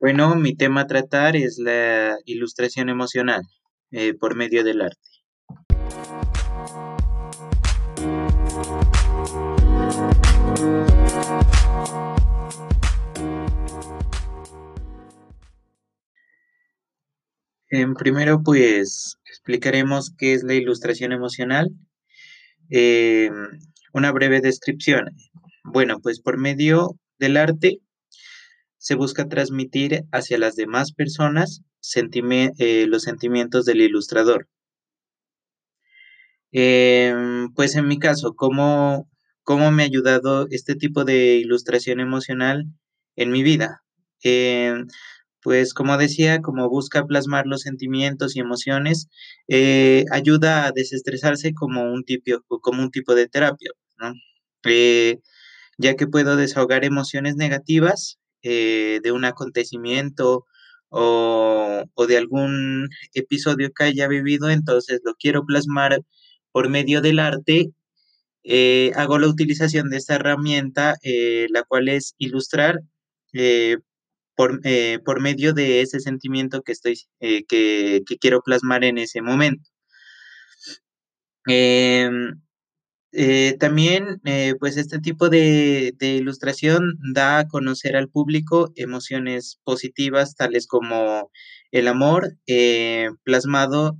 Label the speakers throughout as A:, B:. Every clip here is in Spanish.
A: Bueno, mi tema a tratar es la ilustración emocional eh, por medio del arte. En primero, pues explicaremos qué es la ilustración emocional. Em, una breve descripción. Bueno, pues por medio del arte se busca transmitir hacia las demás personas eh, los sentimientos del ilustrador. Em, pues en mi caso, ¿cómo, ¿cómo, me ha ayudado este tipo de ilustración emocional en mi vida? Em, pues como decía, como busca plasmar los sentimientos y emociones, eh, ayuda a desestresarse como un tipo, como un tipo de terapia, ¿no? Eh, ya que puedo desahogar emociones negativas eh, de un acontecimiento o, de algún episodio que haya vivido, entonces lo quiero plasmar por medio del arte. hago la utilización de esta herramienta, la cual es ilustrar eh, por, medio de ese sentimiento que, estoy, eh, que, quiero plasmar en ese momento. Eh, también, pues este tipo de, ilustración da a conocer al público emociones positivas, tales como el amor, plasmado,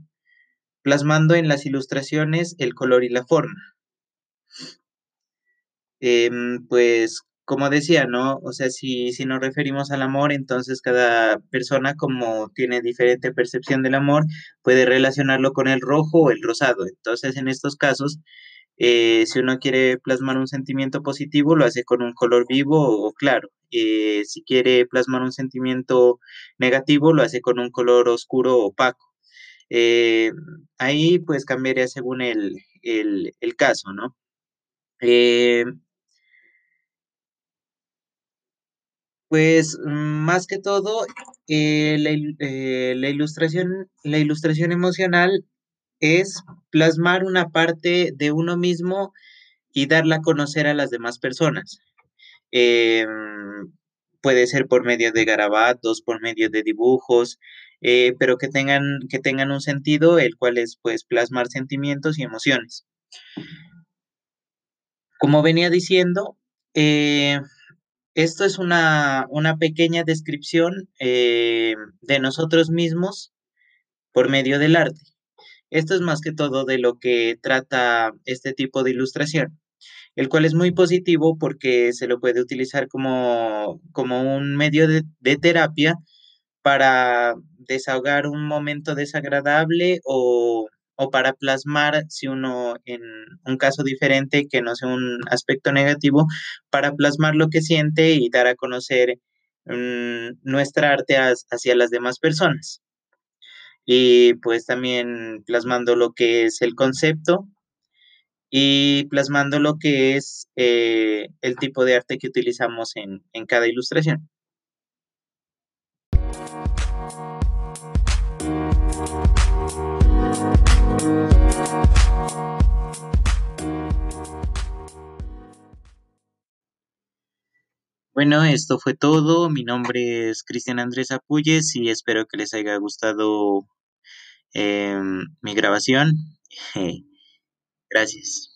A: plasmando en las ilustraciones el color y la forma. Em, pues como decía, ¿no? O sea, si, si nos referimos al amor, entonces cada persona como tiene diferente percepción del amor, puede relacionarlo con el rojo o el rosado. Entonces, en estos casos, eh, si uno quiere plasmar un sentimiento positivo, lo hace con un color vivo o claro. Eh, si quiere plasmar un sentimiento negativo, lo hace con un color oscuro o opaco. Eh, ahí pues cambiaría según el, el, el caso, ¿no? Pues más que todo, la, ilustración, la ilustración emocional es plasmar una parte de uno mismo y darla a conocer a las demás personas. Em, puede ser por medio de garabatos, por medio de dibujos, eh, pero que tengan, que tengan un sentido, el cual es pues plasmar sentimientos y emociones. Como venía diciendo, esto es una, pequeña descripción eh, de nosotros mismos por medio del arte. Esto es más que todo de lo que trata este tipo de ilustración, el cual es muy positivo porque se lo puede utilizar como, como un medio de, terapia para desahogar un momento desagradable o o para plasmar, si uno en un caso diferente que no sea un aspecto negativo, para plasmar lo que siente y dar a conocer mm, nuestra arte hacia las demás personas. Y pues también plasmando lo que es el concepto y plasmando lo que es eh, el tipo de arte que utilizamos en cada ilustración. Bueno, esto fue todo. Mi nombre es Cristian Andrés Apuyes y espero que les haya gustado em, mi grabación. Gracias.